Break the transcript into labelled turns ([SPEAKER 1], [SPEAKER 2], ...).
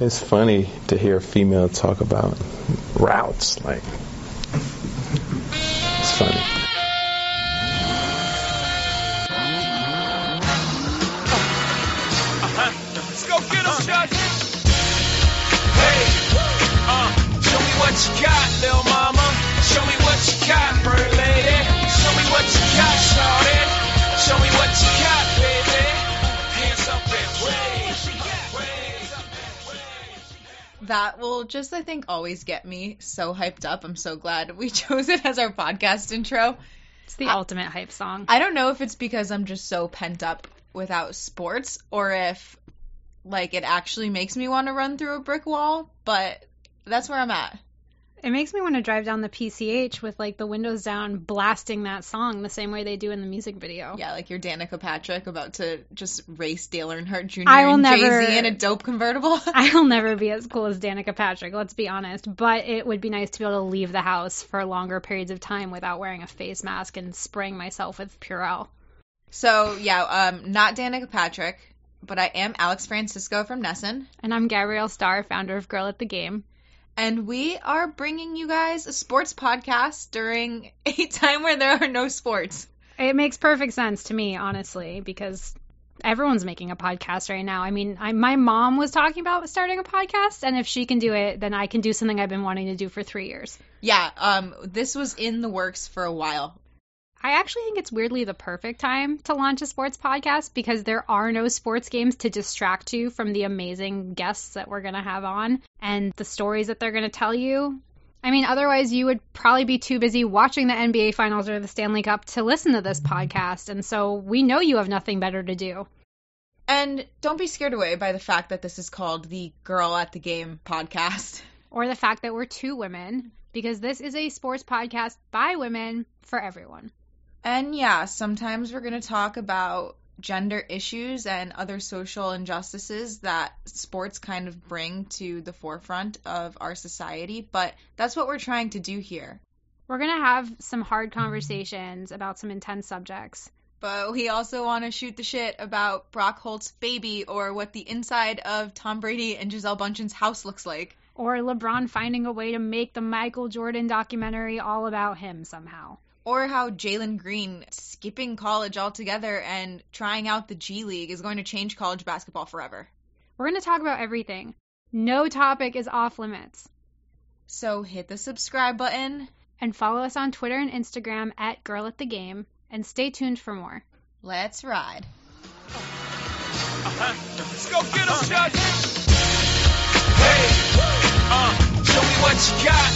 [SPEAKER 1] It's funny to hear a female talk about routes. Like, it's funny.
[SPEAKER 2] That will just, I think, always get me so hyped up. I'm so glad we chose it as our podcast intro.
[SPEAKER 3] It's the
[SPEAKER 2] I-
[SPEAKER 3] ultimate hype song.
[SPEAKER 2] I don't know if it's because I'm just so pent up without sports or if, like, it actually makes me want to run through a brick wall, but that's where I'm at.
[SPEAKER 3] It makes me want to drive down the PCH with like the windows down, blasting that song the same way they do in the music video.
[SPEAKER 2] Yeah, like you're Danica Patrick about to just race Dale Earnhardt Jr.
[SPEAKER 3] I will
[SPEAKER 2] and
[SPEAKER 3] never-
[SPEAKER 2] Jay-Z in a dope convertible.
[SPEAKER 3] I'll never be as cool as Danica Patrick, let's be honest, but it would be nice to be able to leave the house for longer periods of time without wearing a face mask and spraying myself with Purell.
[SPEAKER 2] so, yeah, um, not Danica Patrick, but I am Alex Francisco from NESN.
[SPEAKER 3] And I'm Gabrielle Starr, founder of Girl at the Game.
[SPEAKER 2] And we are bringing you guys a sports podcast during a time where there are no sports.
[SPEAKER 3] It makes perfect sense to me, honestly, because everyone's making a podcast right now. I mean, I, my mom was talking about starting a podcast, and if she can do it, then I can do something I've been wanting to do for three years.
[SPEAKER 2] Yeah, um, this was in the works for a while.
[SPEAKER 3] I actually think it's weirdly the perfect time to launch a sports podcast because there are no sports games to distract you from the amazing guests that we're going to have on and the stories that they're going to tell you. I mean, otherwise, you would probably be too busy watching the NBA Finals or the Stanley Cup to listen to this podcast. And so we know you have nothing better to do.
[SPEAKER 2] And don't be scared away by the fact that this is called the Girl at the Game podcast.
[SPEAKER 3] Or the fact that we're two women because this is a sports podcast by women for everyone.
[SPEAKER 2] And yeah, sometimes we're going to talk about gender issues and other social injustices that sports kind of bring to the forefront of our society, but that's what we're trying to do here.
[SPEAKER 3] We're going to have some hard conversations about some intense subjects.
[SPEAKER 2] But we also want to shoot the shit about Brock Holt's baby or what the inside of Tom Brady and Gisele Bundchen's house looks like.
[SPEAKER 3] Or LeBron finding a way to make the Michael Jordan documentary all about him somehow.
[SPEAKER 2] Or how Jalen Green skipping college altogether and trying out the G League is going to change college basketball forever.
[SPEAKER 3] We're going to talk about everything. No topic is off limits.
[SPEAKER 2] So hit the subscribe button.
[SPEAKER 3] And follow us on Twitter and Instagram at Girl at the Game. And stay tuned for more.
[SPEAKER 2] Let's ride.
[SPEAKER 4] Let's go get him, Shut. Hey, uh, show me what you got,